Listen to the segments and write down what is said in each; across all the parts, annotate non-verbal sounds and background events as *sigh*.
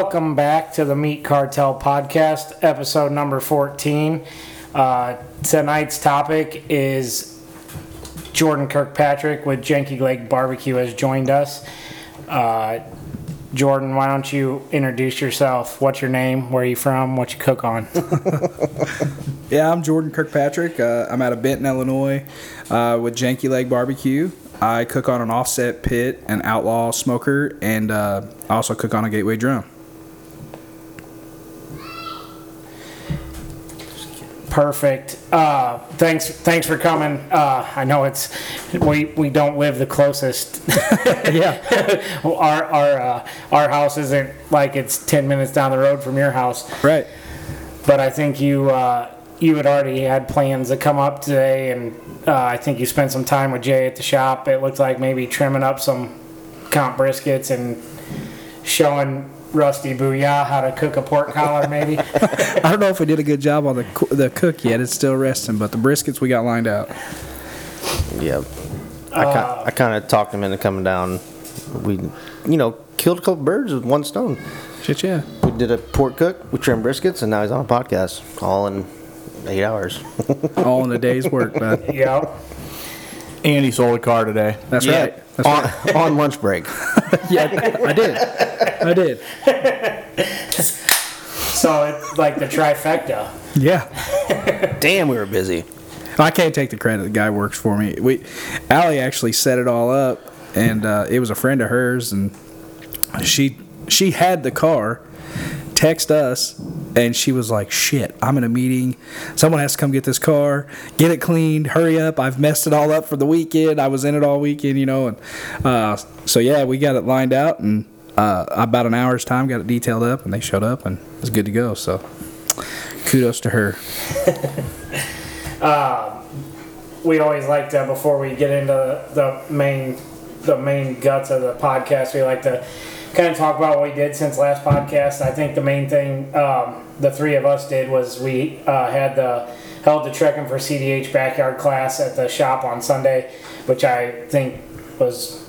welcome back to the Meat Cartel podcast, episode number 14. Uh, tonight's topic is Jordan Kirkpatrick with Janky Leg Barbecue has joined us. Uh, Jordan, why don't you introduce yourself? What's your name? Where are you from? What you cook on? *laughs* Yeah, I'm Jordan Kirkpatrick. Uh, I'm out of Benton, Illinois, uh, with Janky Leg Barbecue. I cook on an offset pit, an outlaw smoker, and uh, I also cook on a gateway drum. Perfect. Uh, thanks. Thanks for coming. Uh, I know it's we we don't live the closest. *laughs* Yeah, *laughs* our our uh, our house isn't like it's ten minutes down the road from your house. right. But I think you uh, you had already had plans to come up today, and uh, I think you spent some time with Jay at the shop. It looked like maybe trimming up some comp briskets and showing Rusty Booyah how to cook a pork collar, maybe. *laughs* I don't know if we did a good job on the the cook yet. It's still resting, but the briskets we got lined out. Yep. I Uh, kind I kind of talked him into coming down. We, you know, killed a couple birds with one stone. Shit, yeah. We did a pork cook, we trimmed briskets, and now he's on a podcast, all in eight hours. *laughs* All in a day's work, man. yeah. And he sold a car today. That's right. That's on, right. on lunch break. *laughs* Yeah, I did. I did. So it's like the trifecta. Yeah. *laughs* Damn, we were busy. I can't take the credit. The guy works for me. We, Allie actually set it all up, and uh, it was a friend of hers, and she she had the car. Text us, and she was like, "Shit, I'm in a meeting. Someone has to come get this car, get it cleaned. Hurry up! I've messed it all up for the weekend. I was in it all weekend, you know." And uh, so yeah, we got it lined out, and uh, about an hour's time, got it detailed up, and they showed up, and it was good to go. So kudos to her. *laughs* we always like to before we get into the main the main guts of the podcast we like to kind of talk about what we did since last podcast i think the main thing um, the three of us did was we uh, had the held the trekking for cdh backyard class at the shop on sunday which i think was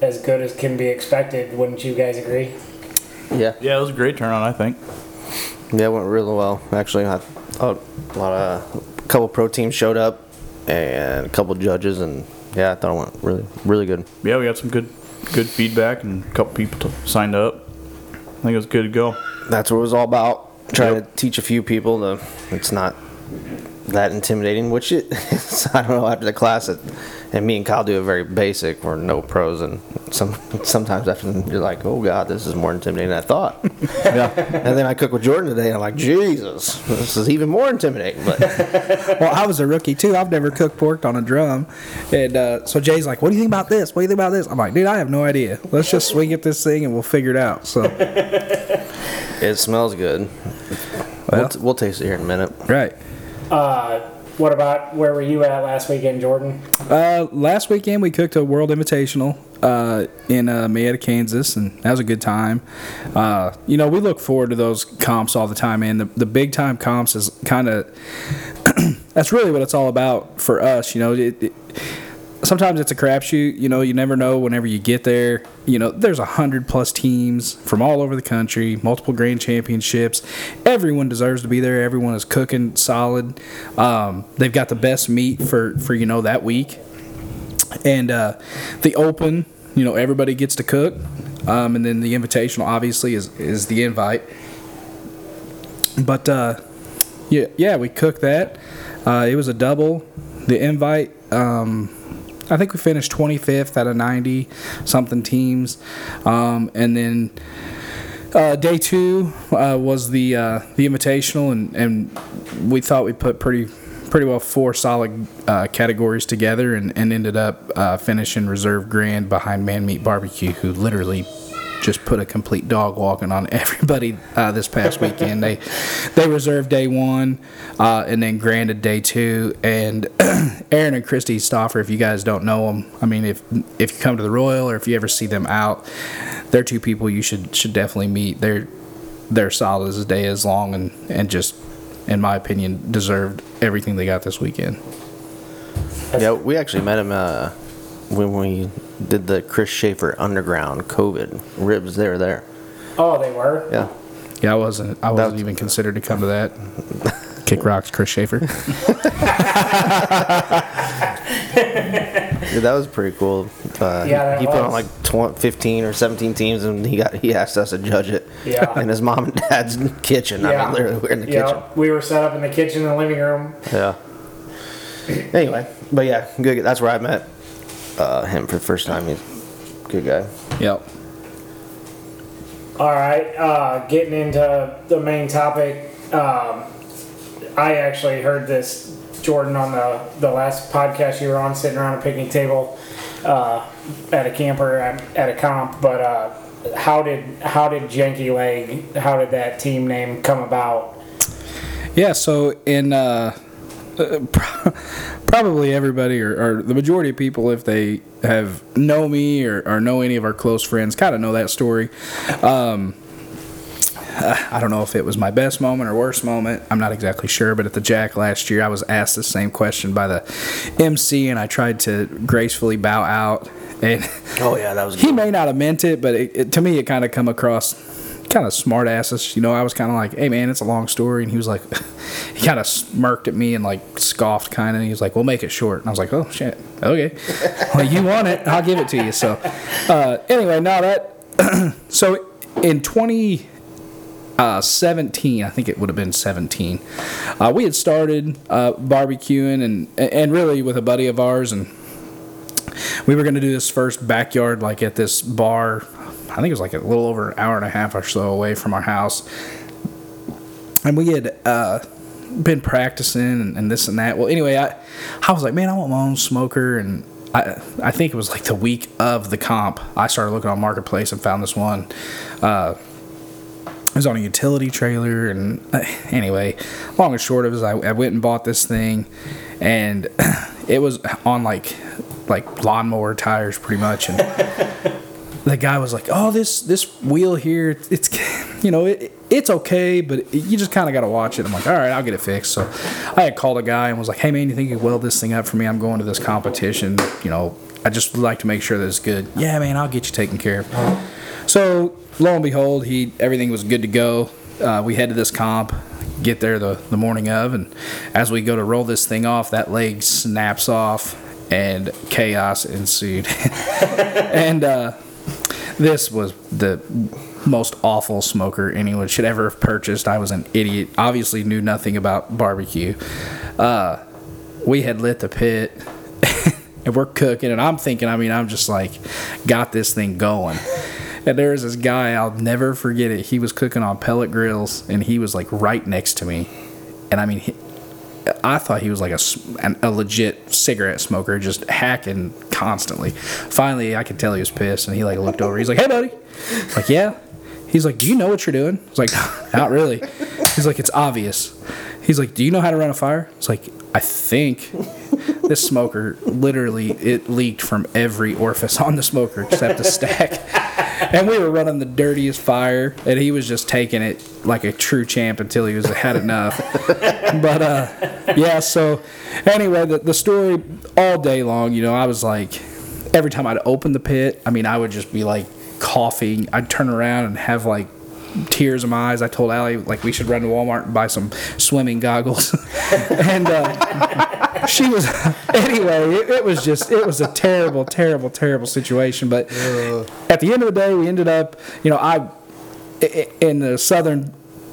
as good as can be expected wouldn't you guys agree Yeah. Yeah, it was a great turnout, I think. Yeah, it went really well. Actually, I, a lot of, a couple pro teams showed up, and a couple judges, and yeah, I thought it went really, really good. Yeah, we got some good good feedback and a couple people t- signed up. I think it was good to go. That's what it was all about. Trying Yep. to teach a few people to, it's not that intimidating, which it *laughs* is. I don't know, after the class, it, and me and Kyle do it very basic. We're no pros, and some sometimes after you're like, oh god, this is more intimidating than I thought. *laughs* Yeah, and then I cook with Jordan today, and I'm like, Jesus, this is even more intimidating. But *laughs* Well, I was a rookie too. I've never cooked pork on a drum, and uh, so Jay's like, "What do you think about this? What do you think about this?" I'm like, "Dude, I have no idea. Let's just swing at this thing and we'll figure it out." So, *laughs* it smells good. Well. we'll, t- we'll taste it here in a minute. right. uh, what about where were you at last weekend jordan Uh, last weekend we cooked a World Invitational uh, in uh, Marietta, Kansas, and that was a good time. Uh, you know, we look forward to those comps all the time, man. The, the big time comps is kind of *clears throat* that's really what it's all about for us. You know, it, it, sometimes it's a crapshoot. You know, you never know whenever you get there. You know, there's a hundred plus teams from all over the country, multiple grand championships. Everyone deserves to be there. Everyone is cooking solid. Um, they've got the best meat for for you know that week, and uh, the open. You know, everybody gets to cook, um, and then the invitational obviously is is the invite. But uh, yeah, yeah, we cooked that. Uh, it was a double. The invite, um, I think we finished 25th out of 90 something teams, um, and then uh, day two uh, was the uh, the invitational, and, and we thought we put pretty pretty well four solid uh, categories together, and, and ended up uh, finishing reserve grand behind Man Meat Barbecue, who literally just put a complete dog walking on *laughs* everybody uh, this past weekend. they they reserved day one, uh, and then granted day two. And *clears throat* Aaron and Christy Stoffer, if you guys don't know them, I mean, if if you come to the Royal or if you ever see them out, they're two people you should should definitely meet. They're they're solid as day is long, and and just in my opinion deserved everything they got this weekend. Yeah, we actually met him uh, when we did the Chris Schaefer Underground COVID ribs. They were there. Oh, they were. Yeah. Yeah, I wasn't. I wasn't was- even considered to come to that. *laughs* Kick rocks, Chris Schaefer. *laughs* Yeah, that was pretty cool. Uh, Yeah, he put on like 20, 15 or 17 teams, and he got he asked us to judge it. Yeah. In his mom and dad's kitchen. I mean, literally, we're in the yeah. kitchen. We were set up in the kitchen and living room. Yeah. Anyway, but yeah, good. That's where I met uh, him for the first time. He's a good guy. Yep. All right, uh, getting into the main topic. Um, I actually heard this, Jordan, on the, the last podcast you were on, sitting around a picnic table uh, at a camper at, a comp. But uh, how did how did Janky Leg? How did that team name come about? Yeah, so in uh, *laughs* probably everybody or, or the majority of people, if they have know me or, or know any of our close friends, kind of know that story. Um, uh, I don't know if it was my best moment or worst moment. I'm not exactly sure, but at the Jack last year, I was asked the same question by the MC, and I tried to gracefully bow out. And Oh yeah, that was. he may not have meant it, but it, it, to me, it kind of come across kind of smart asses. You know, I was kind of like, "Hey, man, it's a long story," and he was like, *laughs* he kind of smirked at me and like scoffed, kind of. And he was like, "We'll make it short." And I was like, "Oh shit, okay. *laughs* well, you want it? I'll give it to you." So, uh, anyway, now that *clears throat* so in twenty. Uh, 17, I think it would have been 17. Uh, we had started uh, barbecuing and and really with a buddy of ours, and we were going to do this first backyard like at this bar. I think it was like a little over an hour and a half or so away from our house. And we had uh, been practicing and, and this and that. Well anyway i i was like man i want my own smoker. And I, I think it was like the week of the comp i started looking on marketplace and found this one uh, it was on a utility trailer and uh, anyway long and short of it I, I went and bought this thing and *clears throat* it was on like like lawnmower tires pretty much and *laughs* the guy was like oh this this wheel here it's you know it, it's okay but you just kind of got to watch it. I'm like all right i'll get it fixed. So i had called a guy and was like hey man you think you weld this thing up for me? I'm going to this competition you know i just would like to make sure that it's good. Yeah man i'll get you taken care of. So lo and behold, he everything was good to go. Uh, we head to this comp, get there the, the morning of, and as we go to roll this thing off, that leg snaps off, and chaos ensued. *laughs* and uh, this was the most awful smoker anyone should ever have purchased. I was an idiot. Obviously, knew nothing about barbecue. Uh, we had lit the pit. *laughs* and we're cooking, and I'm thinking, I mean, I'm just like, got this thing going. And there was this guy, I'll never forget it. He was cooking on pellet grills, and he was like right next to me. And I mean, he, I thought he was like a, an- a legit cigarette smoker, just hacking constantly. Finally, I could tell he was pissed, and he like looked over. He's like, "Hey, buddy." I'm like, yeah. He's like, "Do you know what you're doing?" I was like, *laughs* "Not really." He's like, "It's obvious." He's like, "Do you know how to run a fire?" It's like, "I think." This smoker literally it leaked from every orifice on the smoker except the stack. *laughs* And we were running the dirtiest fire, and he was just taking it like a true champ until he was had enough. *laughs* but uh, yeah, so anyway, the, the story all day long, you know, I was like, every time I'd open the pit, I mean, I would just be like coughing. I'd turn around and have like tears in my eyes. I told Allie like we should run to Walmart and buy some swimming goggles, *laughs* and uh, she was *laughs* anyway. It, it was just it was a terrible, terrible, terrible situation. But at the end of the day, we ended up, you know, I in the southern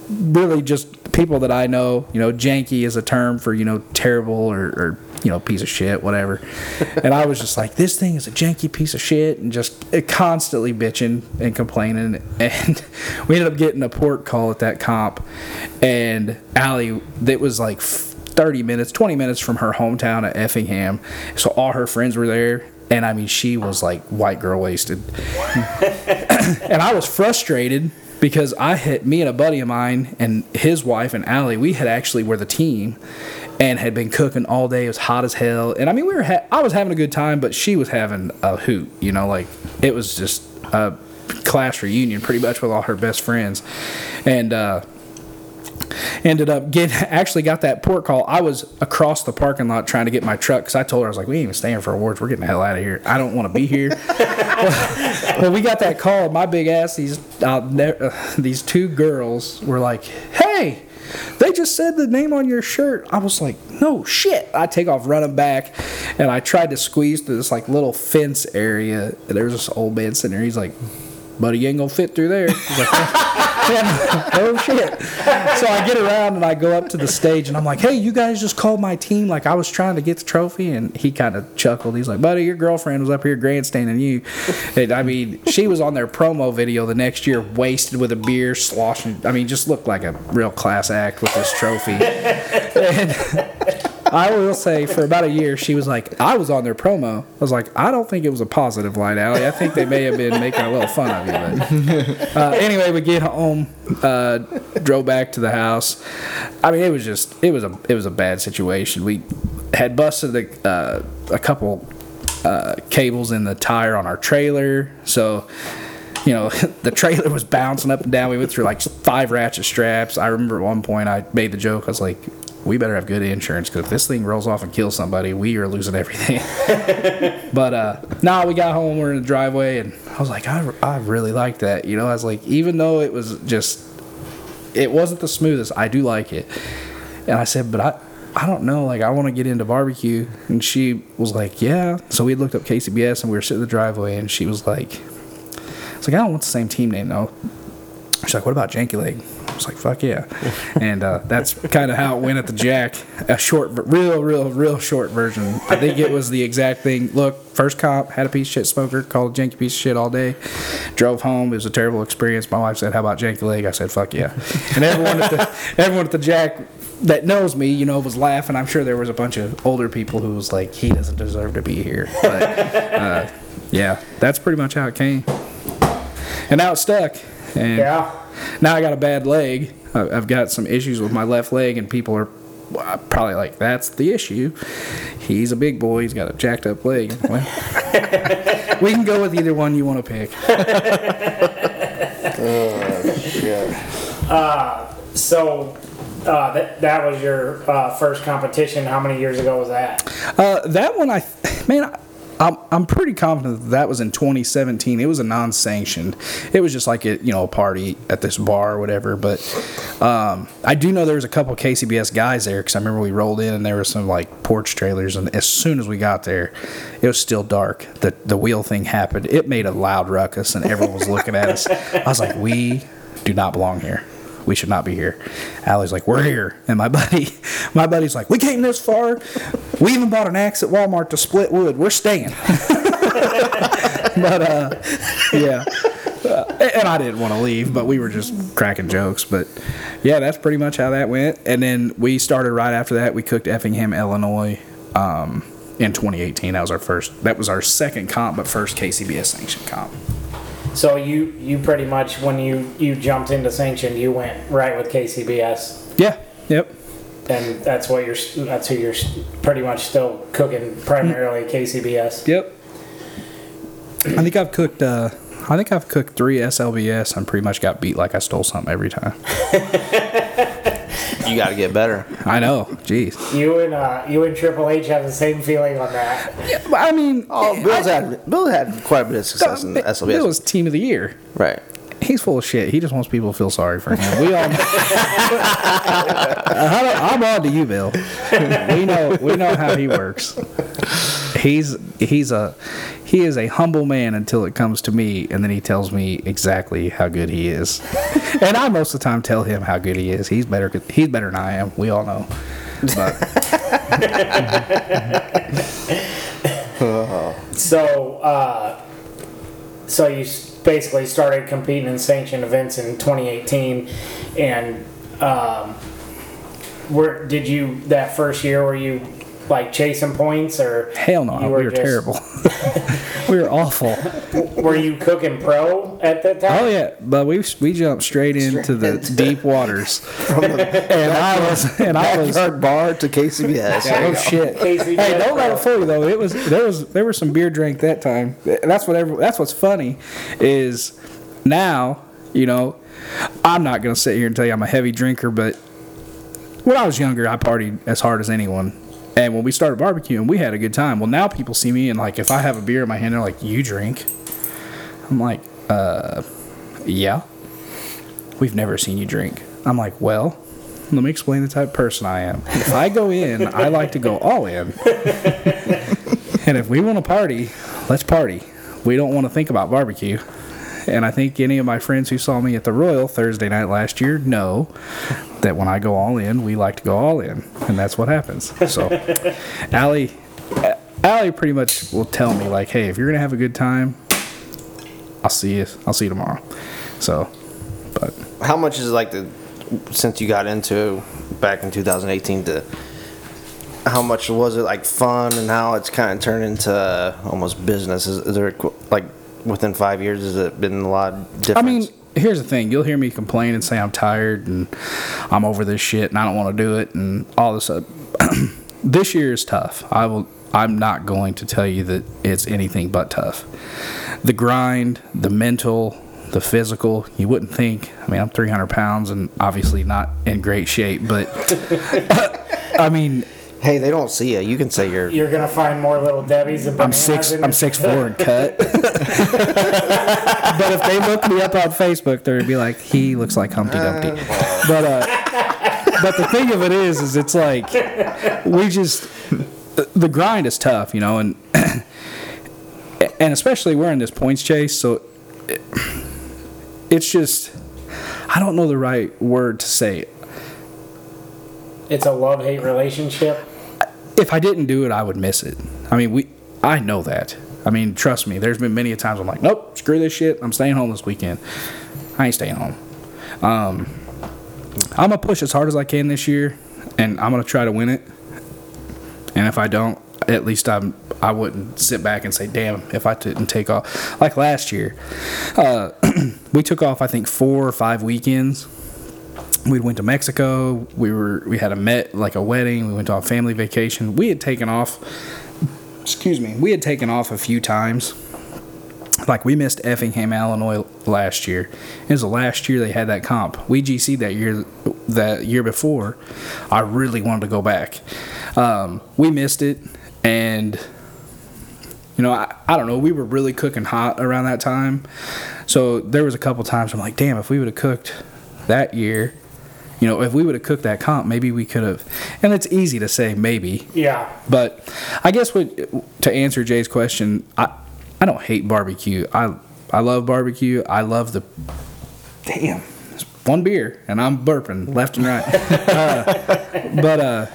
really just people that I know, you know, janky is a term for, you know, terrible or, or you know, piece of shit, whatever. *laughs* and I was just like, this thing is a janky piece of shit and just uh, constantly bitching and complaining. And *laughs* we ended up getting a pork call at that comp. And Allie, that was like 30 minutes, 20 minutes from her hometown at Effingham. So all her friends were there. And I mean, she was like white girl wasted *laughs* and I was frustrated because I had me and a buddy of mine and his wife and Allie, we had actually were the team and had been cooking all day. It was hot as hell, and I mean we were ha- I was having a good time, but she was having a hoot. You know, like it was just a class reunion pretty much with all her best friends, and. uh ended up get *laughs* actually got that pork call. I was across the parking lot trying to get my truck because I told her I was like, we ain't even staying for awards. We're getting the hell out of here. I don't want to be here. *laughs* well, we got that call. My big ass, these uh, ne- uh, these two girls were like, "Hey, they just said the name on your shirt." I was like, "No shit!" I take off running back, and I tried to squeeze through this like little fence area. And there's this old man sitting there. He's like, "Buddy, you ain't gonna fit through there." *laughs* Oh shit. So I get around and I go up to the stage and I'm like, hey, you guys just called my team like I was trying to get the trophy. And he kind of chuckled. He's like, buddy, your girlfriend was up here grandstanding you. And I mean, she was on their promo video the next year, wasted with a beer, sloshing. I mean, just looked like a real class act with this trophy. *laughs* And I will say, for about a year, she was like, I was on their promo. I was like, I don't think it was a positive light, Allie. I think they may have been making a little fun of you. But uh, anyway, we get home, uh, drove back to the house. I mean, it was just, it was a, it was a bad situation. We had busted a, uh, a couple uh, cables in the tire on our trailer, so you know, *laughs* the trailer was bouncing up and down. We went through like five ratchet straps. I remember at one point I made the joke. I was like, we better have good insurance because if this thing rolls off and kills somebody, we are losing everything. *laughs* but uh, now we got home, we're in the driveway, and I was like, I, I really like that. You know, I was like, even though it was just, it wasn't the smoothest, I do like it. And I said, but I, I don't know, like I want to get into barbecue. And she was like, yeah. So we looked up KCBS and we were sitting in the driveway, and she was like, I was like, I don't want the same team name though. She's like, what about Janky Leg? Was like, fuck yeah. *laughs* and uh, that's kind of how it went at the Jack. A short, real, real, real short version. I think it was the exact thing. Look, first cop, had a piece of shit smoker, called a janky piece of shit all day. Drove home. It was a terrible experience. My wife said, how about Janky Leg? I said, fuck yeah. And everyone at the, *laughs* everyone at the Jack that knows me, you know, was laughing. I'm sure there was a bunch of older people who was like, he doesn't deserve to be here. But uh, *laughs* yeah, that's pretty much how it came. And now it's stuck. And Yeah. Now I got a bad leg. I've got some issues with my left leg, and people are uh, probably like, "That's the issue." He's a big boy. He's got a jacked up leg. *laughs* Well, we can go with either one you want to pick. *laughs* So uh, that that was your uh, first competition. How many years ago was that? Uh, that one, I man, I, I'm I'm pretty confident that, that was in 2017. It was a non-sanctioned. It was just like a you know a party at this bar or whatever. But um, I do know there was a couple KCBS guys there because I remember we rolled in and there were some like porch trailers. And as soon as we got there, it was still dark. The the wheel thing happened. It made a loud ruckus and everyone was looking at us. I was like, we do not belong here we should not be here. Allie's like, we're here. And my *laughs* buddy, my buddy's like, we came this far. We even bought an axe at Walmart to split wood. We're staying. *laughs* but, uh, yeah. Uh, and I didn't want to leave, but we were just cracking jokes. But yeah, that's pretty much how that went. And then we started right after that. We cooked Effingham, Illinois, um, in 2018. That was our first, that was our second comp, but first KCBS sanctioned comp. So you you pretty much when you you jumped into sanctioned, you went right with KCBS, Yeah. Yep. and that's what you're that's who you're pretty much still cooking primarily KCBS. Yep. I think I've cooked. Uh, I think I've cooked three SLBS. and pretty much got beat like I stole something every time. You got to get better. I know. Jeez. You and uh, you and Triple H have the same feeling on that. Yeah, but I mean, Oh, Bill's had Bill had quite a bit of success in the SLBS. Bill was team of the year. right. He's full of shit. He just wants people to feel sorry for him. We all. *laughs* I'm on to you, Bill. We know. We know how he works. He's he's a he is a humble man until it comes to me, and then he tells me exactly how good he is. *laughs* And I most of the time tell him how good he is. He's better. He's better than I am. We all know. But *laughs* So uh, so you basically started competing in sanctioned events in 2018, and um, where did you that first year were you like chasing points or hell no, you we were just- terrible. *laughs* we were awful. Were you cooking pro at that time? Oh yeah, but we we jumped straight into the deep waters, *laughs* *laughs* and I was and I was Backyard bar to KCBS. oh shit. KCBS Hey, don't let bro. it fool you though. It was there was there was some beer drank that time. That's what every, that's what's funny is now you know I'm not gonna sit here and tell you I'm a heavy drinker, but when I was younger I partied as hard as anyone. And when we started barbecuing, we had a good time. Well, now people see me and like if I have a beer in my hand, they're like, "You drink?" I'm like, uh, yeah. We've never seen you drink. I'm like, well, let me explain the type of person I am. If I go in, I like to go all in. and if we want to party, let's party. We don't want to think about barbecue. And I think any of my friends who saw me at the Royal Thursday night last year know that when I go all in, we like to go all in. And that's what happens. So, *laughs* Allie, Allie pretty much will tell me, like, hey, if you're going to have a good time, I'll see you. I'll see you tomorrow. So, but How much is it like the since you got into back in 2018 to how much was it like fun and how it's kind of turned into almost business? Is, is there like within five years has it been a lot different? I mean, here's the thing. You'll hear me complain and say I'm tired and I'm over this shit and I don't want to do it and all this. *clears throat* This year is tough. I will. I'm not going to tell you that it's anything but tough. The grind, the mental, the physical. You wouldn't think. I mean, I'm 300 pounds and obviously not in great shape, but *laughs* I mean, hey, they don't see you. You can say you're. You're gonna find more little Debbie's and I'm bananas six. in I'm six four and cut. *laughs* but if they look me up on Facebook, they're gonna be like, "He looks like Humpty Dumpty." But uh, but the thing of it is, is it's like we just the grind is tough, you know, and *clears throat* and especially we're in this points chase, so it, it's just I don't know the right word to say it. It's a love hate relationship. If I didn't do it, I would miss it. I mean, we, I know that. I mean, trust me. There's been many a times I'm like, nope, screw this shit. I'm staying home this weekend. I ain't staying home. Um, I'm gonna push as hard as I can this year, and I'm gonna try to win it. And if I don't, at least I'm. I wouldn't sit back and say, "Damn!" If I didn't take off, like last year, uh, *clears throat* we took off. I think four or five weekends we went to Mexico. We were we had a met like a wedding. We went on family vacation. We had taken off. Excuse me. We had taken off a few times. Like we missed Effingham, Illinois last year. It was the last year they had that comp. We GC that year, that year before. I really wanted to go back. Um, we missed it, and you know, I, I don't know. We were really cooking hot around that time. So there was a couple times I'm like, damn, if we would have cooked that year, you know, if we would have cooked that comp, maybe we could have. And it's easy to say maybe, Yeah. but I guess what to answer Jay's question, I I don't hate barbecue. I I love barbecue. I love the damn one beer and I'm burping left and right. *laughs* uh, but uh,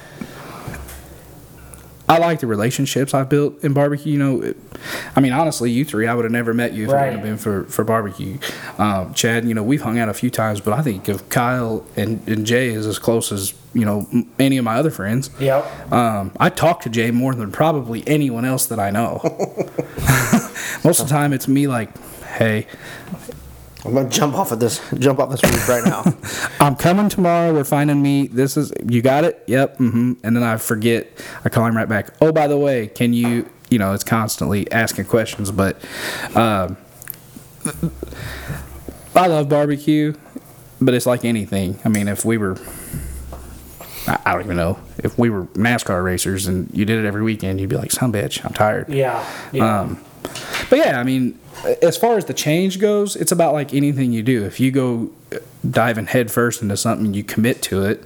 I like the relationships I've built in barbecue. You know, it, I mean, honestly, you three, I would have never met you if it Right. wouldn't been for, for barbecue. Um, Chad, you know, we've hung out a few times, but I think of Kyle and, and Jay is as close as, you know, m- any of my other friends. Yep. Um, I talk to Jay more than probably anyone else that I know. *laughs* *laughs* Most of the time, it's me like, "Hey, I'm gonna jump off of this. Jump off this roof right now. *laughs* I'm coming tomorrow. We're finding me. This is you got it. Yep. Mm-hmm. And then I forget. I call him right back. Oh, by the way, can you? You know, it's constantly asking questions, but um, I love barbecue. But it's like anything. I mean, if we were, I I don't even know if we were NASCAR racers and you did it every weekend, you'd be like, "Some bitch, I'm tired." Yeah. Yeah. Um, but yeah, I mean, as far as the change goes, it's about like anything you do. If you go uh, diving headfirst into something, you commit to it.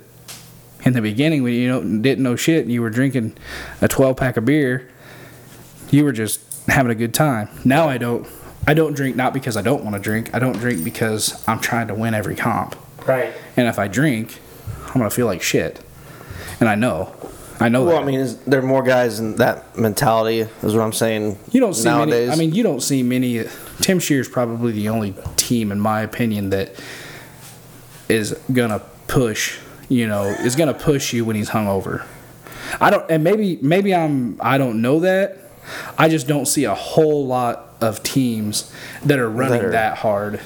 In the beginning, when you know, didn't know shit, and you were drinking a 12 pack of beer, you were just having a good time. Now I don't. I don't drink not because I don't want to drink. I don't drink because I'm trying to win every comp. right. And if I drink, I'm gonna feel like shit. And I know. I know well, that. I mean, is there more guys in that mentality? Is what I'm saying. You don't see nowadays. many. I mean, you don't see many. Tim Shear's probably the only team, in my opinion, that is gonna push. You know, is gonna push you when he's hungover. I don't, and maybe maybe I'm I don't know that. I just don't see a whole lot of teams that are running That are- that hard.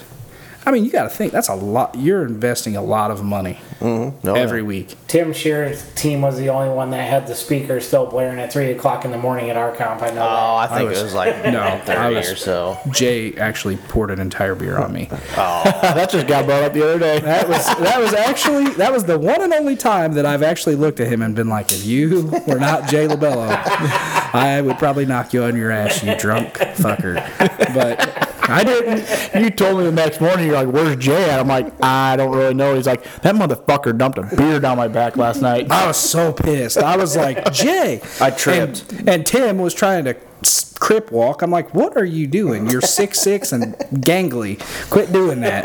I mean, you got to think that's a lot. You're investing a lot of money No, every no. week. Tim Shear's team was the only one that had the speakers still blaring at three o'clock in the morning at our comp. I know Oh, I think was- it was like *laughs* No, I 30 was- or so. Jay actually poured an entire beer on me. *laughs* Oh, *laughs* that just got brought up the other day. That was that was actually that was the one and only time that I've actually looked at him and been like, if you were not Jay LaBello, I would probably knock you on your ass, you drunk fucker. But I didn't. You told me the next morning, you're like, where's Jay at? I'm like, I don't really know. He's like, that motherfucker dumped a beer down my back last night. I was so pissed. I was like, *laughs* Jay. I tripped. And, and Tim was trying to crip walk. I'm like, what are you doing? You're six six and gangly. Quit doing that.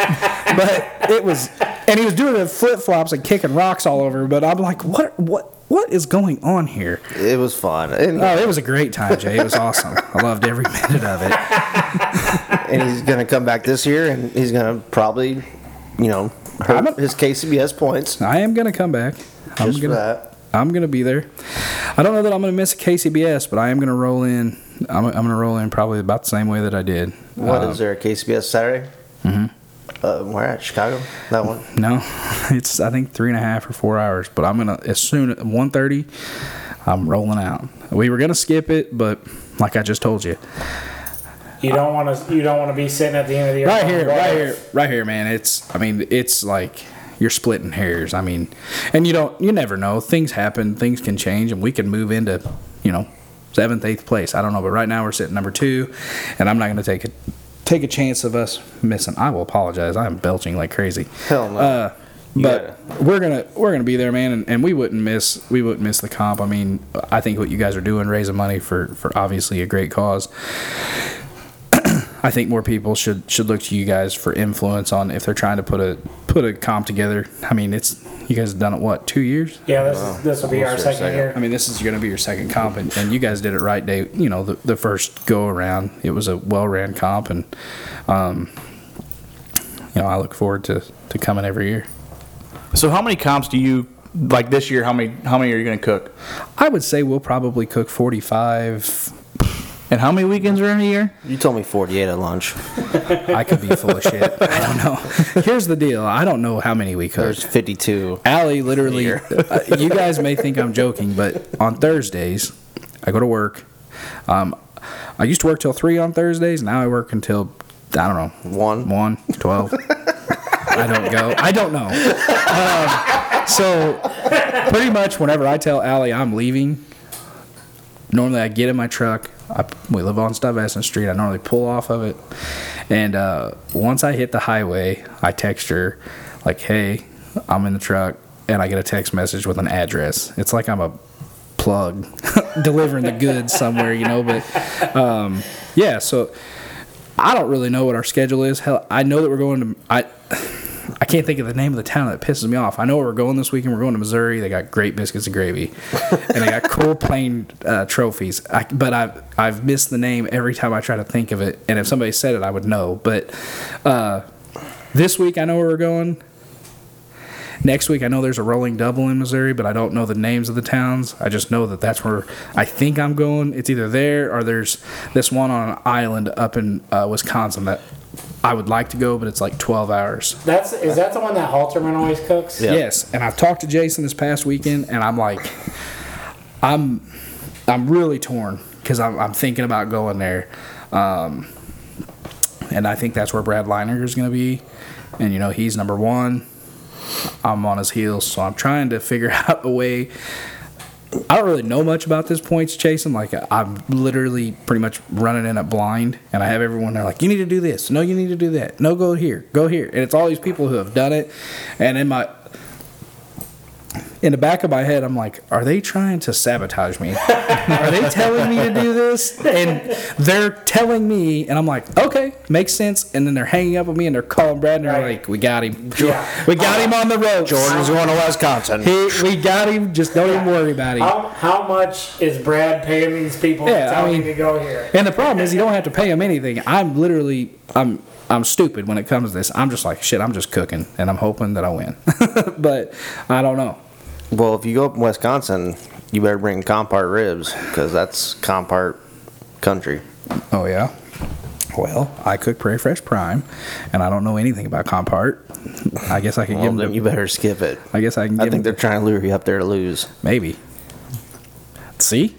But it was, and he was doing it with flip flops and kicking rocks all over. But I'm like, what? What? What is going on here? It was fun. And, Oh, it was a great time, Jay. It was awesome. I loved every *laughs* minute of it. *laughs* and he's going to come back this year and he's going to probably, you know, hurt a- his KCBS points. I am gonna come back. I'm Just for gonna. that. I'm gonna be there. I don't know that I'm gonna miss a KCBS, but I am gonna roll in. I'm, I'm gonna roll in probably about the same way that I did. What is Um, there, a KCBS Saturday? Mm-hmm. Uh, where at? Chicago? That one? No, *laughs* it's I think three and a half or four hours. But I'm gonna as soon at 1:30, I'm rolling out. We were gonna skip it, but like I just told you, You don't want to. You don't want to be sitting at the end of the year. right here, right if?" here, right here, man. It's I mean it's like you're splitting hairs. I mean, and you don't you never know. Things happen. Things can change, and we can move into you know seventh, eighth place. I don't know, but right now we're sitting number two, and I'm not gonna take a take a chance of us missing. I will apologize. I am belching like crazy. Hell no. Uh, You but we're gonna we're gonna be there, man, and, and we wouldn't miss we wouldn't miss the comp. I mean, I think what you guys are doing, raising money for for obviously a great cause. I think more people should should look to you guys for influence on if they're trying to put a put a comp together. I mean, it's you guys have done it what two years? Yeah, this is this will be our Almost our second second. year. I mean, this is going to be your second comp, and, and you guys did it right. Day, you know, the, the first go around, it was a well ran comp, and um, you know, I look forward to to coming every year. So how many comps do you like this year? How many? How many are you gonna cook? I would say we'll probably cook forty five. And how many weekends are in a year? You told me 48 at lunch. I could be full of shit. *laughs* I don't know. Here's the deal. I don't know how many we There's 52. Allie literally, uh, you guys may think I'm joking, but on Thursdays, I go to work. Um, I used to work till 3 on Thursdays. Now I work until, I don't know, One. 1, 12. I don't go. I don't know. Um, so pretty much whenever I tell Allie I'm leaving, normally I get in my truck. I, we live on Stuyvesant Street. I normally pull off of it, and uh, once I hit the highway, I text her like, "Hey, I'm in the truck," and I get a text message with an address. It's like I'm a plug *laughs* delivering the goods somewhere, you know. But um, yeah, so I don't really know what our schedule is. Hell, I know that we're going to. I I can't think of the name of the town that pisses me off. I know where we're going this weekend. We're going to Missouri. They got great biscuits and gravy, *laughs* and they got cool plain uh, trophies. I, but I've I've missed the name every time I try to think of it. And if somebody said it, I would know. But uh, this week I know where we're going. Next week, I know there's a rolling double in Missouri, but I don't know the names of the towns. I just know that that's where I think I'm going. It's either there or there's this one on an island up in uh, Wisconsin that I would like to go, but it's like 12 hours. That's is that the one that Halterman always cooks? Yeah. Yes, and I've talked to Jason this past weekend, and I'm like, I'm, I'm really torn because I'm, I'm thinking about going there, um, and I think that's where Brad Leiner is going to be, and you know he's number one. I'm on his heels, so I'm trying to figure *laughs* out a way. I don't really know much about this points chasing. Like I'm literally pretty much running in it blind, and I have everyone there like, you need to do this. No, you need to do that. No, go here, go here, and it's all these people who have done it. And in my in the back of my head, I'm like, are they trying to sabotage me? are they telling me to do this? And they're telling me, and I'm like, okay, makes sense. And then they're hanging up with me and they're calling Brad and they're Right. like, we got him. Yeah. We got him on the road. Jordan's going to Wisconsin. He, we got him. Just don't even worry about him. How, how much is Brad paying these people Yeah, to tell I mean- me to go here? And the problem is, you don't have to pay him anything. I'm literally, I'm, I'm stupid when it comes to this. I'm just like, shit. I'm just cooking, and I'm hoping that I win. *laughs* but I don't know. Well, if you go up in Wisconsin, you better bring Compart ribs because that's Compart country. Oh yeah. Well, I cook Prairie Fresh Prime, and I don't know anything about Compart. I guess I can Well, give then them. you better skip it. I guess I can. I think they're them, trying to lure you up there to lose. maybe. See,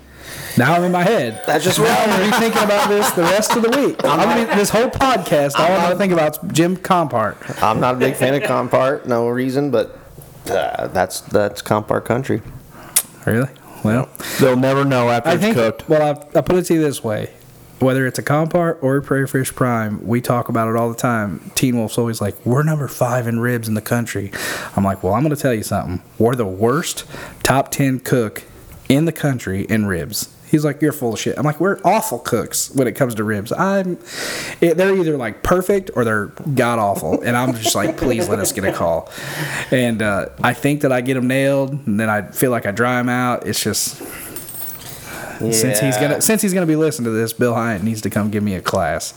now I'm in my head. That's just now I'm gonna be thinking about this the rest of the week. I'm be, this whole podcast. All I'm gonna think about is Jim Compart. I'm not a big fan of Compart, no reason, but uh, that's that's Compart country. Really? Well, They'll never know after I it's think. cooked. Well, I, I put it to you this way: whether it's a compart or a prairie fresh prime, we talk about it all the time. Teen Wolf's always like, "We're number five in ribs in the country." I'm like, "Well, I'm going to tell you something. We're the worst top ten cook in the country in ribs." He's like, "You're full of shit." I'm like, "We're awful cooks when it comes to ribs. I'm, it, they're either like perfect or they're god awful." And I'm just like, "Please let us get a call." And uh, I think that I get them nailed, and then I feel like I dry them out. It's just since he's gonna since he's gonna be listening to this, Bill Hyatt needs to come give me a class.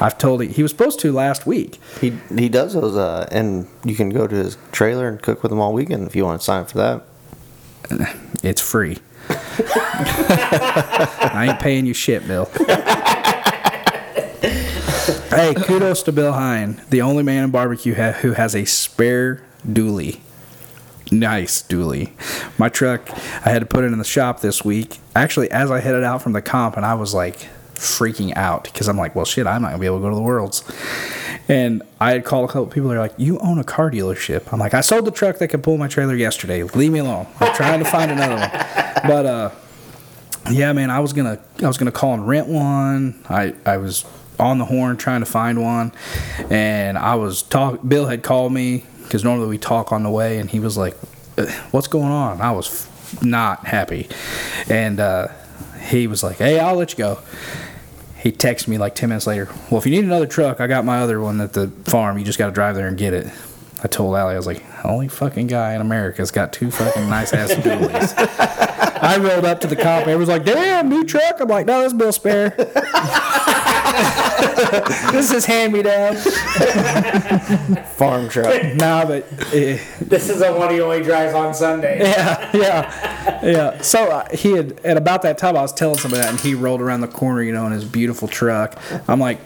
I've told him he was supposed to last week. He he does those, uh, and you can go to his trailer and cook with him all weekend if you want to sign up for that. It's free. I ain't paying you shit, Bill. hey, kudos to Bill Hine, the only man in barbecue ha- who has a spare dually. Nice dually. My truck, I had to put it in the shop this week. Actually, as I headed out from the comp, and I was like freaking out because I'm like, well, shit, I'm not gonna be able to go to the Worlds. And I had called a couple people. They're like, "You own a car dealership?" I'm like, "I sold the truck that could pull my trailer yesterday. Leave me alone. I'm trying to find another one." *laughs* But uh, yeah, man, I was gonna I was gonna call and rent one. I I was on the horn trying to find one, and I was talk. Bill had called me because normally we talk on the way, and he was like, "Uh, "What's going on?" I was f- not happy, and uh, he was like, "Hey, I'll let you go." He texted me like ten minutes later. Well, if you need another truck, I got my other one at the farm. You just got to drive there and get it. I told Allie, I was like, only fucking guy in America's got two fucking nice ass *laughs* dualies. I rolled up to the cop. Everyone's like, "Damn, new truck." I'm like, "No, that's Bill Spare." *laughs* *laughs* this is hand me down. *laughs* Farm truck. Nah, but eh, This is the one he only drives on Sunday. yeah, yeah, yeah. So uh, he had at about that time I was telling somebody that, and he rolled around the corner, you know, in his beautiful truck. I'm like,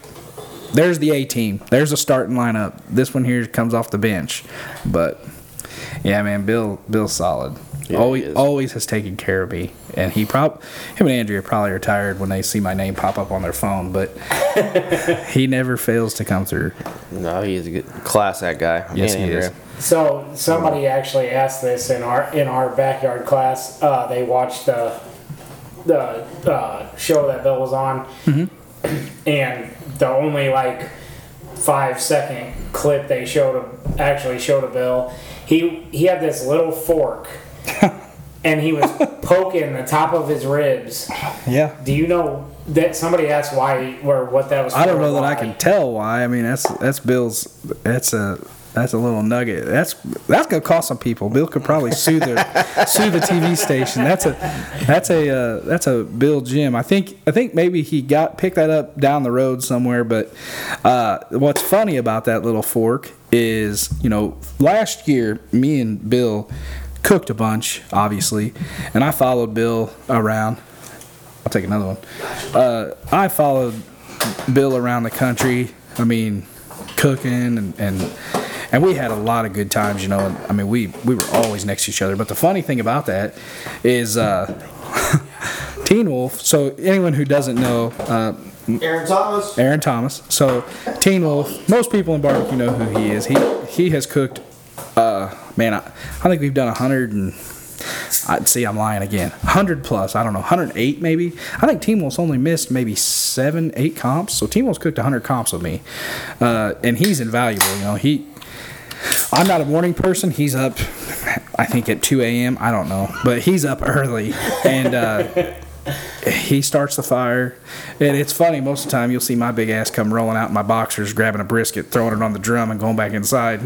"There's the A team. There's a starting lineup. This one here comes off the bench." But yeah, man, Bill, Bill's solid. Yeah, always, always has taken care of me, and he prob him and Andrea probably are tired when they see my name pop up on their phone, but *laughs* he never fails to come through. No, he's a good class act guy. Yes, Me and he is. So somebody actually asked this in our in our backyard class. Uh, they watched the the uh, show that Bill was on, and the only like five second clip they showed actually showed a Bill. He he had this little fork, *laughs* and he was poking the top of his ribs. Yeah. Do you know that somebody asked why or what that was? I don't know that I can tell why. I mean, that's that's Bill's. That's a that's a little nugget. That's that's gonna cost some people. Bill could probably sue the *laughs* sue the TV station. That's a that's a uh, that's a Bill Jim. I think I think maybe he got picked that up down the road somewhere. But uh, what's funny about that little fork is you know last year me and Bill cooked a bunch obviously, and I followed Bill around. I'll take another one. Uh, I followed Bill around the country. I mean, cooking and and and we had a lot of good times. You know, and, I mean, we we were always next to each other. But the funny thing about that is. Uh, *laughs* Teen Wolf. So anyone who doesn't know, uh, Aaron Thomas. Aaron Thomas. So Teen Wolf. Most people in barbecue know who he is. He he has cooked. Uh, man, I, I think we've done a hundred and. I'd see I'm lying again. 100 plus, I don't know, 108 maybe. I think Team Wolf's only missed maybe seven, eight comps. So Team Wolf's cooked 100 comps with me. Uh, and he's invaluable, you know. He, I'm not a morning person. He's up, I think at 2 a.m. I don't know, but he's up early. And, uh, *laughs* he starts the fire, and it's funny. Most of the time, you'll see my big ass come rolling out in my boxers, grabbing a brisket, throwing it on the drum, and going back inside.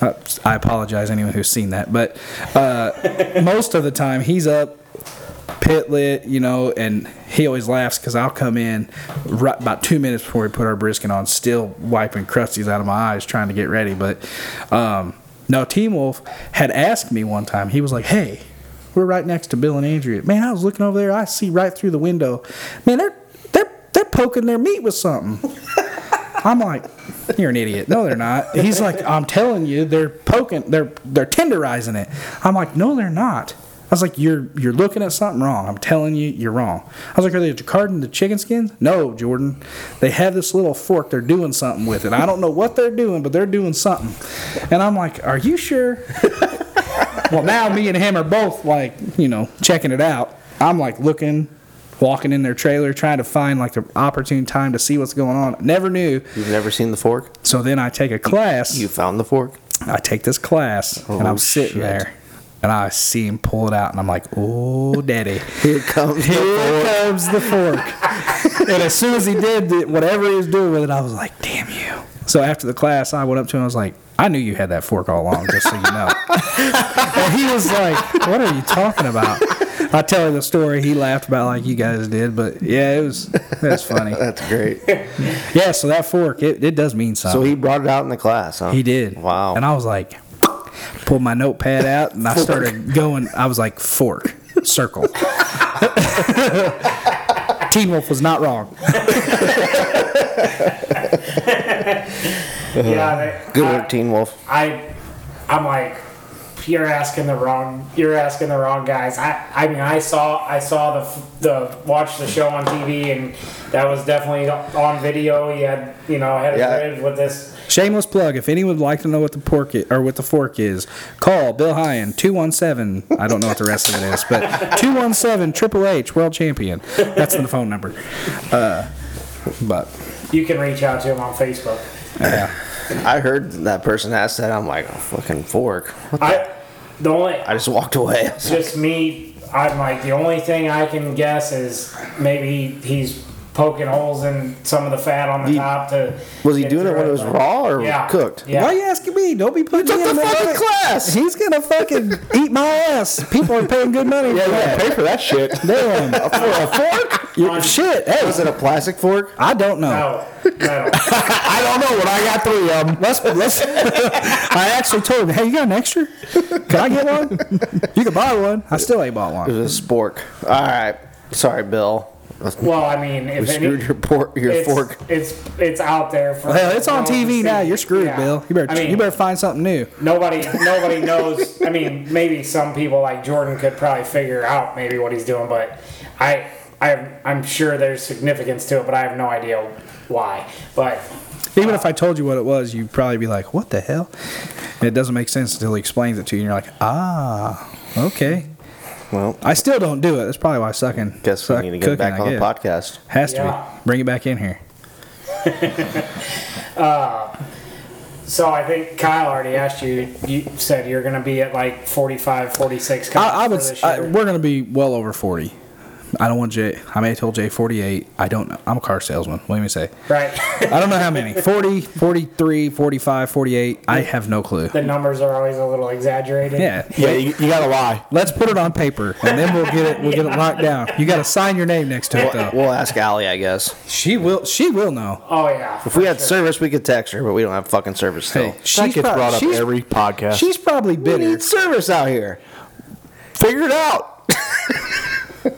Uh, I apologize anyone who's seen that, but uh, *laughs* most of the time he's up, pit lit, you know, and he always laughs because I'll come in right about two minutes before we put our brisket on, still wiping crusties out of my eyes, trying to get ready. But um, no, Team Wolf had asked me one time. He was like, "Hey." We're right next to Bill and Andrea. Man, I was looking over there. I see right through the window. Man, they're they're they're poking their meat with something. *laughs* I'm like, you're an idiot. No, they're not. He's like, I'm telling you, they're poking, they're they're tenderizing it. I'm like, no, they're not. I was like, you're you're looking at something wrong. I'm telling you, you're wrong. I was like, are they carding the chicken skins? No, Jordan. They have this little fork. They're doing something with it. I don't know what they're doing, but they're doing something. And I'm like, are you sure? *laughs* well, now me and him are both like, you know, checking it out. I'm like looking, walking in their trailer trying to find like the opportune time to see what's going on. Never knew. You've never seen the fork? So then I take a class. You found the fork? I take this class and Oh, I'm sitting shit. there and I see him pull it out and I'm like, oh, daddy. *laughs* Here comes the Here fork. comes the fork. *laughs* and as soon as he did the, whatever he was doing with it, I was like, damn you. So after the class, I went up to him. I was like, I knew you had that fork all along, just so you know. *laughs* and he was like, what are you talking about? I tell him the story. He laughed about like you guys did, but yeah, it was that's funny. *laughs* That's great. Yeah, so that fork, it, it does mean something. So he brought it out in the class, huh? He did. Wow. And I was like, pulled my notepad out and I started going. I was like, fork, circle. *laughs* Teen Wolf was not wrong. *laughs* yeah, they, Good I- work, Teen Wolf. I, I'm like, you're asking the wrong, you're asking the wrong guys. I, I mean, I saw, I saw the, the watch the show on TV, and that was definitely on video. You had, you know, had a Yeah. grid with this. Shameless plug. If anyone would like to know what the pork i or what the fork is, call Bill Hyan two one seven. I don't know what the rest of it is, but two one seven Triple H World Champion. That's the phone number. Uh, but You can reach out to him on Facebook. yeah, I heard that person ask that. I'm like, oh, fucking fork. I, the only, I just walked away. *laughs* just me. I'm like the only thing I can guess is maybe he's poking holes in some of the fat on the top to. Was he get doing it through when it was but- raw or Yeah. cooked? Yeah. why are you asking me? Don't be putting me took in the fucking money. class. He's gonna fucking *laughs* eat my ass. People are paying good money Yeah, for you gotta that. pay for that shit. Damn, *laughs* for a fork? You, shit. Hey, Was it a plastic fork? I don't know. No, no. *laughs* I don't know, but I got three of them. Let's, let's, I actually told him, hey, you got an extra? Can I get one? You can buy one. I still ain't bought It one. was a spork. All right. Sorry, Bill. Well, I mean, We if any, screwed your pork, your it's, fork. It's it's out there for. Hell, it's on TV now. You're screwed, Yeah. Bill. You better, I mean, you better find something new. Nobody, nobody knows. I mean, maybe some people like Jordan could probably figure out maybe what he's doing, but I, I, I'm sure there's significance to it, but I have no idea why. But Even if I told you what it was, you'd probably be like, what the hell? And it doesn't make sense until he explains it to you, and you're like, ah, okay. Well, I still don't do it. That's probably why I suck in. guess suck we need to get cooking, back on the podcast. Has to Yeah. be. Bring it back in here. *laughs* so I think Kyle already asked you. You said you're going to be at like 45, 46. coming I, I for would. this I, we're gonna be well over forty. I don't want Jay. I may have told Jay forty-eight. I don't know. I'm a car salesman. What do you say? right. *laughs* I don't know how many. 40, 43, 45, 48. I have no clue. the numbers are always a little exaggerated. Yeah. Yeah, you, you gotta lie. Let's put it on paper, and then we'll get it. We'll get it locked down. You got to sign your name next to it, though. We'll ask Allie, I guess. She will. She will know. Oh yeah. If we had service, we could text her, but we don't have fucking service still. Hey, That she's, gets prob- brought up she's, every podcast. she's probably we bitter. need service out here. Figure it out. *laughs*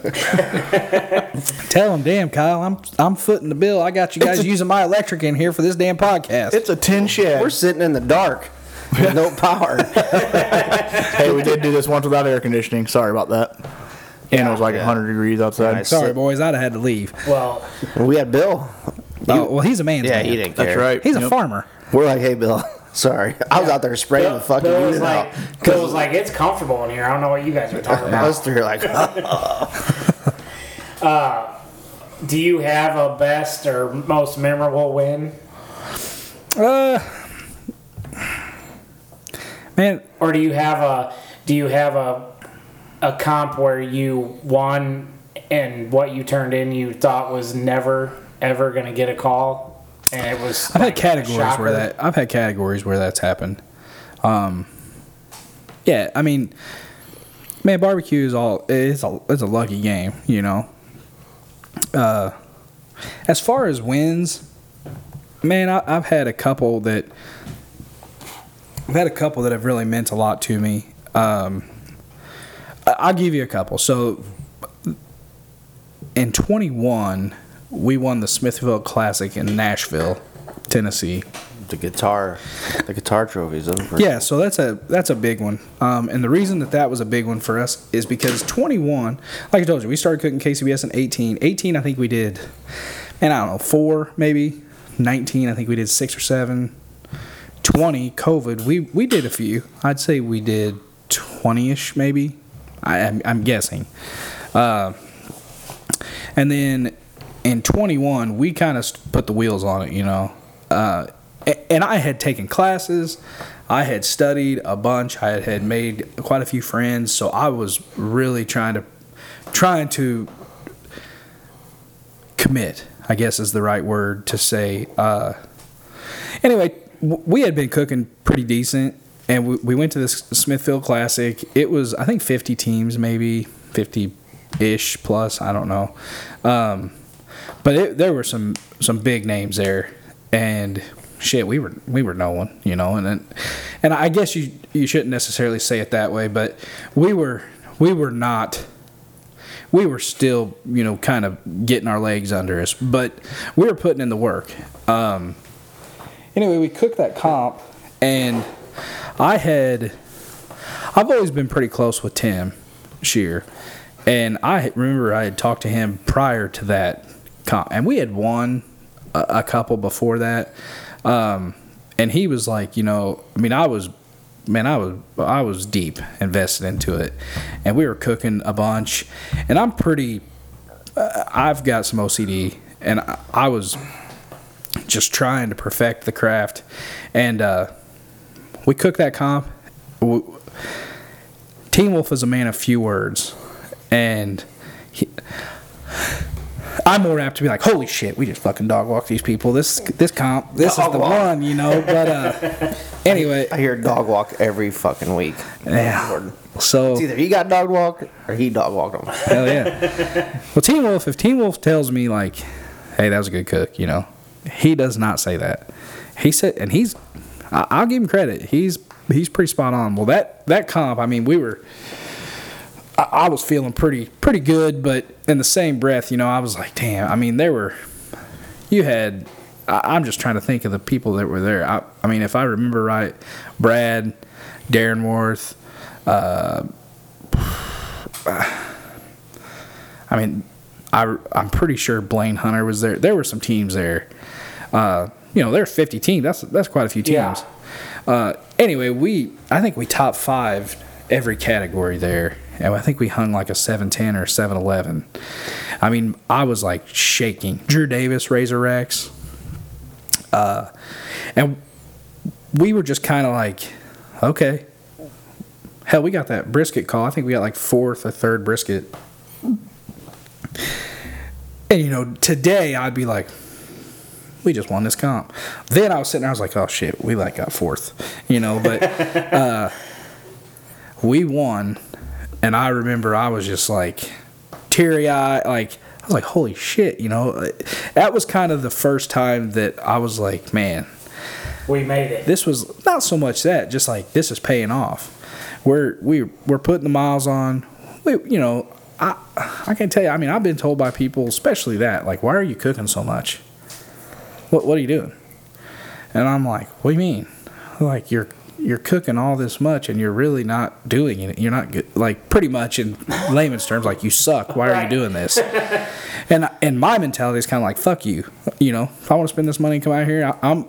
*laughs* Tell him, damn, Kyle, I'm I'm footing the bill. I got you guys using my electric in here for this damn podcast. It's a tin shed. We're sitting in the dark with no power. *laughs* hey, we did do this once without air conditioning. Sorry about that. And it was like Yeah. 100 degrees outside. Nice. Sorry, boys, I'd have had to leave. Well, we had Bill. Oh, well, he's a man's Yeah, man. he didn't care. That's right. He's a farmer. We're like, hey, Bill. Sorry, I was out there spraying Bill, the fucking Bill was unit like, out. Bill was like, it's comfortable in here. I don't know what you guys are talking *laughs* I about. was through like, *laughs* *laughs* Do you have a best or most memorable win, Uh, man, or do you have a do you have a a comp where you won and what you turned in you thought was never ever gonna get a call, and it was. I've like, had categories shocker? where that I've had categories where that's happened. Um, yeah, I mean, man, barbecue is all it's a it's a lucky game, you know. Uh, as far as wins, man, I, I've had a couple that I've had a couple that have really meant a lot to me. Um, I'll give you a couple. So in 21, we won the Smithville Classic in Nashville, Tennessee. the guitar, the guitar trophies. Yeah, so that's a that's a big one. Um, and the reason that that was a big one for us is because 21, like I told you, we started cooking KCBS in 18. 18, I think we did, and I don't know, four maybe. 19, I think we did six or seven. 20, COVID, we we did a few. I'd say we did 20ish maybe. I, I'm, I'm guessing. Uh, And then in 21, we kind of put the wheels on it, you know. Uh, and I had taken classes, I had studied a bunch, I had, made quite a few friends, so I was really trying to trying to commit. I guess is the right word to say. Uh, anyway, we had been cooking pretty decent, and we, we went to this Smithfield Classic. It was, I think, 50 teams, maybe 50 ish plus. I don't know. Um, but it, there were some some big names there, and shit, we were we were no one, you know. And then, and I guess you you shouldn't necessarily say it that way, but we were we were not we were still, you know, kind of getting our legs under us, but we were putting in the work. Um, anyway, we cooked that comp, and I had, I've always been pretty close with Tim Shear, and I remember I had talked to him prior to that comp, and we had won a, a couple before that, um, and he was like, you know, I mean, I was man, I was I was deep invested into it, and we were cooking a bunch, and I'm pretty. Uh, I've got some OCD, and I, I was just trying to perfect the craft, and uh, we cooked that comp. W- Teen Wolf is a man of few words, and he, I'm more apt to be like, "Holy shit, we just fucking dog walk these people. This this comp, this is the one, you know." But uh, *laughs* anyway, I hear dog walk every fucking week. yeah. So It's either he got dog walked or he dog walked him. *laughs* Hell yeah. Well, Teen Wolf, if Teen Wolf tells me like, "Hey, that was a good cook," you know, he does not say that. He said, and he's, I, I'll give him credit. He's he's pretty spot on. Well, that that comp, I mean, we were. I, I was feeling pretty pretty good, but in the same breath, you know, I was like, damn. I mean, there were, you had. I, I'm just trying to think of the people that were there. I, I mean, if I remember right, Brad, Darren Warth, *sighs* I mean, I, I'm pretty sure Blaine Hunter was there. There were some teams there. Uh, you know, there there's 50 teams. That's that's quite a few teams. Yeah. Uh, anyway, we I think we top five every category there, I think we hung like a 710 or 711. I mean, I was like shaking. Drew Davis, Razor Rex, uh, and we were just kind of like, okay. Hell, we got that brisket call. I think we got like fourth or third brisket. And you know, today I'd be like, we just won this comp. Then I was sitting there, I was like, oh shit, we like got fourth, you know. But *laughs* uh, we won, and I remember I was just like teary eyed, like I was like, holy shit, you know. That was kind of the first time that I was like, man, We made it. this was not so much that, just like this is paying off. We're we we're putting the miles on. We, you know, I I can tell you. I mean, I've been told by people, especially that, like, why are you cooking so much? What what are you doing? And I'm like, what do you mean? Like you're you're cooking all this much and you're really not doing it. You're not good. Like pretty much in *laughs* layman's terms, like you suck. Why are you doing this? And and my mentality is kind of like fuck you. You know, if I want to spend this money and come out here, I, I'm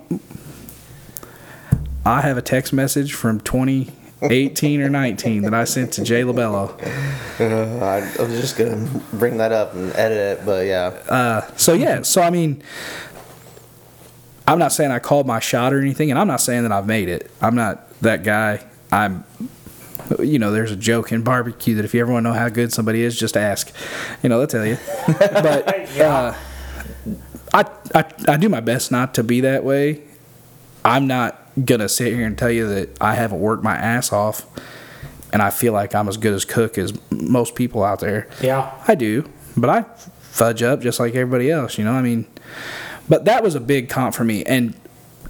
I have a text message from 2018 or 19 that I sent to Jay LaBello. Uh, I, I was just gonna bring that up and edit it, but yeah. Uh, So yeah, so I mean, I'm not saying I called my shot or anything, and I'm not saying that I've made it. I'm not that guy. I'm, you know, there's a joke in barbecue that if you ever want to know how good somebody is, just ask. You know, they'll tell you. *laughs* but uh, I, I I do my best not to be that way. I'm not gonna sit here and tell you that I haven't worked my ass off, and I feel like I'm as good as cook as most people out there. Yeah. I do, but I fudge up just like everybody else, you know. I mean, but that was a big comp for me. And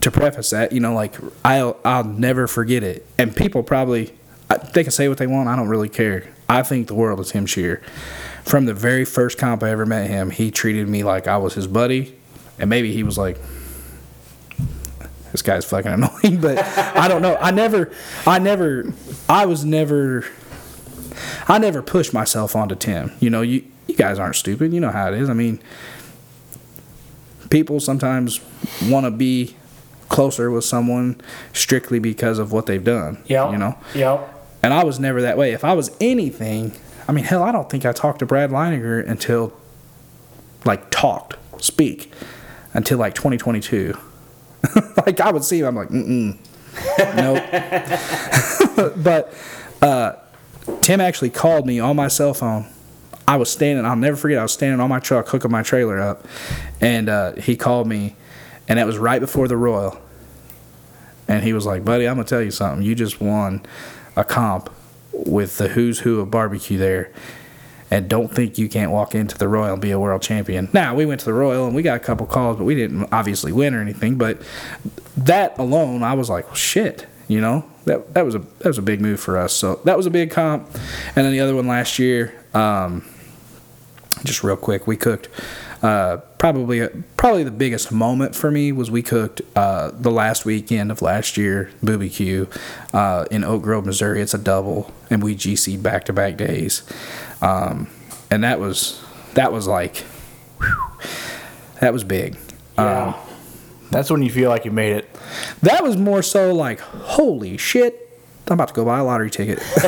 to preface that, you know, like I'll I'll never forget it. And people probably uh, they can say what they want. I don't really care. I think the world is Tim Shear. From the very first comp I ever met him, he treated me like I was his buddy, and maybe he was like. This guy's fucking *laughs* annoying, but I don't know. I never, I never, I was never I never pushed myself onto Tim. You know, you you guys aren't stupid. You know how it is. I mean, people sometimes want to be closer with someone strictly because of what they've done. Yeah. You know, Yep. and I was never that way. If I was anything, I mean, hell, I don't think I talked to Brad Leininger until like talked, speak until like 2022. *laughs* like I would see him, I'm like, mm nope. *laughs* but uh, Tim actually called me on my cell phone. I was standing, I'll never forget, I was standing on my truck hooking my trailer up, and uh, he called me, and that was right before the Royal. And he was like, buddy, I'm to tell you something. You just won a comp with the who's who of barbecue there. And don't think you can't walk into the Royal and be a world champion. Now, we went to the Royal and we got a couple calls, but we didn't obviously win or anything. But that alone, I was like, well, shit, you know? That, that was a that was a big move for us. So that was a big comp. And then the other one last year, um, just real quick, we cooked. Uh, probably probably the biggest moment for me was we cooked uh, the last weekend of last year, Booby Q, uh, in Oak Grove, Missouri. It's a double, and we GC back to back days, um, and that was that was like whew, that was big. Yeah. That's when you feel like you made it. That was more so like holy shit, I'm about to go buy a lottery ticket. *laughs*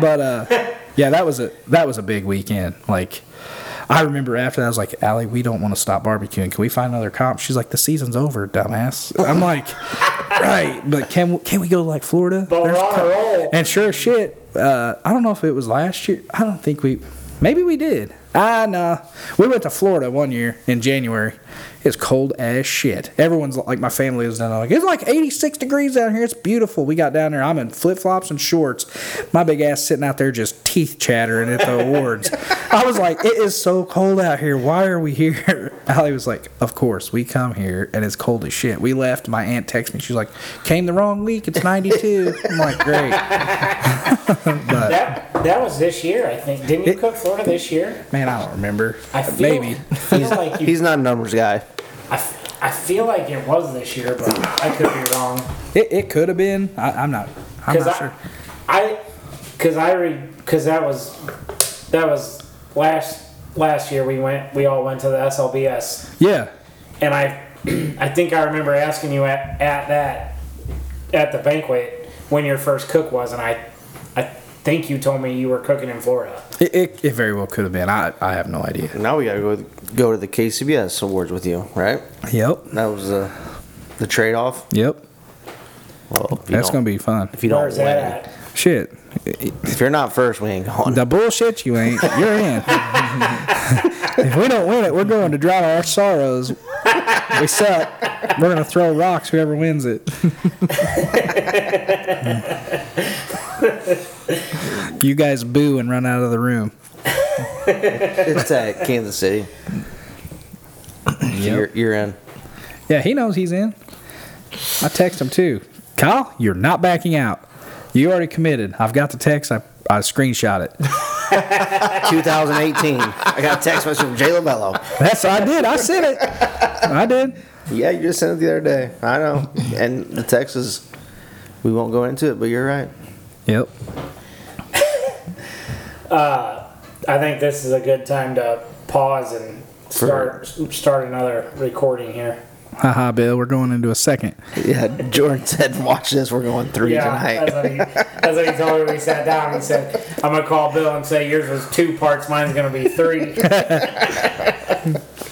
but uh, yeah, that was a that was a big weekend. Like I remember after that, I was like, Allie, we don't want to stop barbecuing. Can we find another comp? She's like, the season's over, dumbass. I'm like, *laughs* right, but can can we go to like Florida? But we're on a roll. And sure as shit, uh, I don't know if it was last year. I don't think we, maybe we did. Ah, nah. We went to Florida one year in January. It's cold as shit. Everyone's like, my family was down there like, it's like 86 degrees down here. It's beautiful. We got down there. I'm in flip flops and shorts. My big ass sitting out there just teeth chattering at the awards. *laughs* I was like, it is so cold out here. Why are we here? *laughs* Allie was like, of course, we come here and it's cold as shit. We left. My aunt texted me. She's like, came the wrong week. It's 92. I'm like, great. *laughs* but That that was this year, I think. Didn't you cook Florida this year? man, I don't remember. I feel, Maybe. feel *laughs* like you, He's not a numbers guy. I, f- I feel like it was this year, but I could be wrong. It, it could have been. I, I'm not. I'm Because not I, sure. I, because I read, because that was, that was last last year. We went, we all went to the SLBS, Yeah. and I, *clears throat* I think I remember asking you at, at that, at the banquet when your first cook was, and I, I think you told me you were cooking in Florida. It, it, it very well could have been. I, I have no idea. Now we gotta go go to the KCBS awards with you, right? Yep. That was uh, the trade off. Yep. Well, That's going to be fun. If you don't Where's win, that at? Shit. if you're not first, we ain't going. The bullshit you ain't. You're in. *laughs* if we don't win it, we're going to drown our sorrows. We suck. We're going to throw rocks whoever wins it. *laughs* *laughs* *laughs* you guys boo and run out of the room. it's at Kansas City. You're, you're in. Yeah, he knows he's in. I text him too. Kyle, you're not backing out. You already committed. I've got the text. I, I screenshot it. *laughs* 2018. I got a text message from Jay Labello. That's what I did. I sent it. I did. Yeah, you just sent it the other day. I know. And the text is, we won't go into it, but you're right. Yep. *laughs* Uh, I think this is a good time to pause and start start another recording here. Haha, Bill. We're going into a second. Yeah, Jordan said, watch this. We're going three Yeah, tonight. that's what, he, that's what he told me when we sat down. and said, "I'm gonna call Bill and say yours was two parts, mine's gonna be three. *laughs*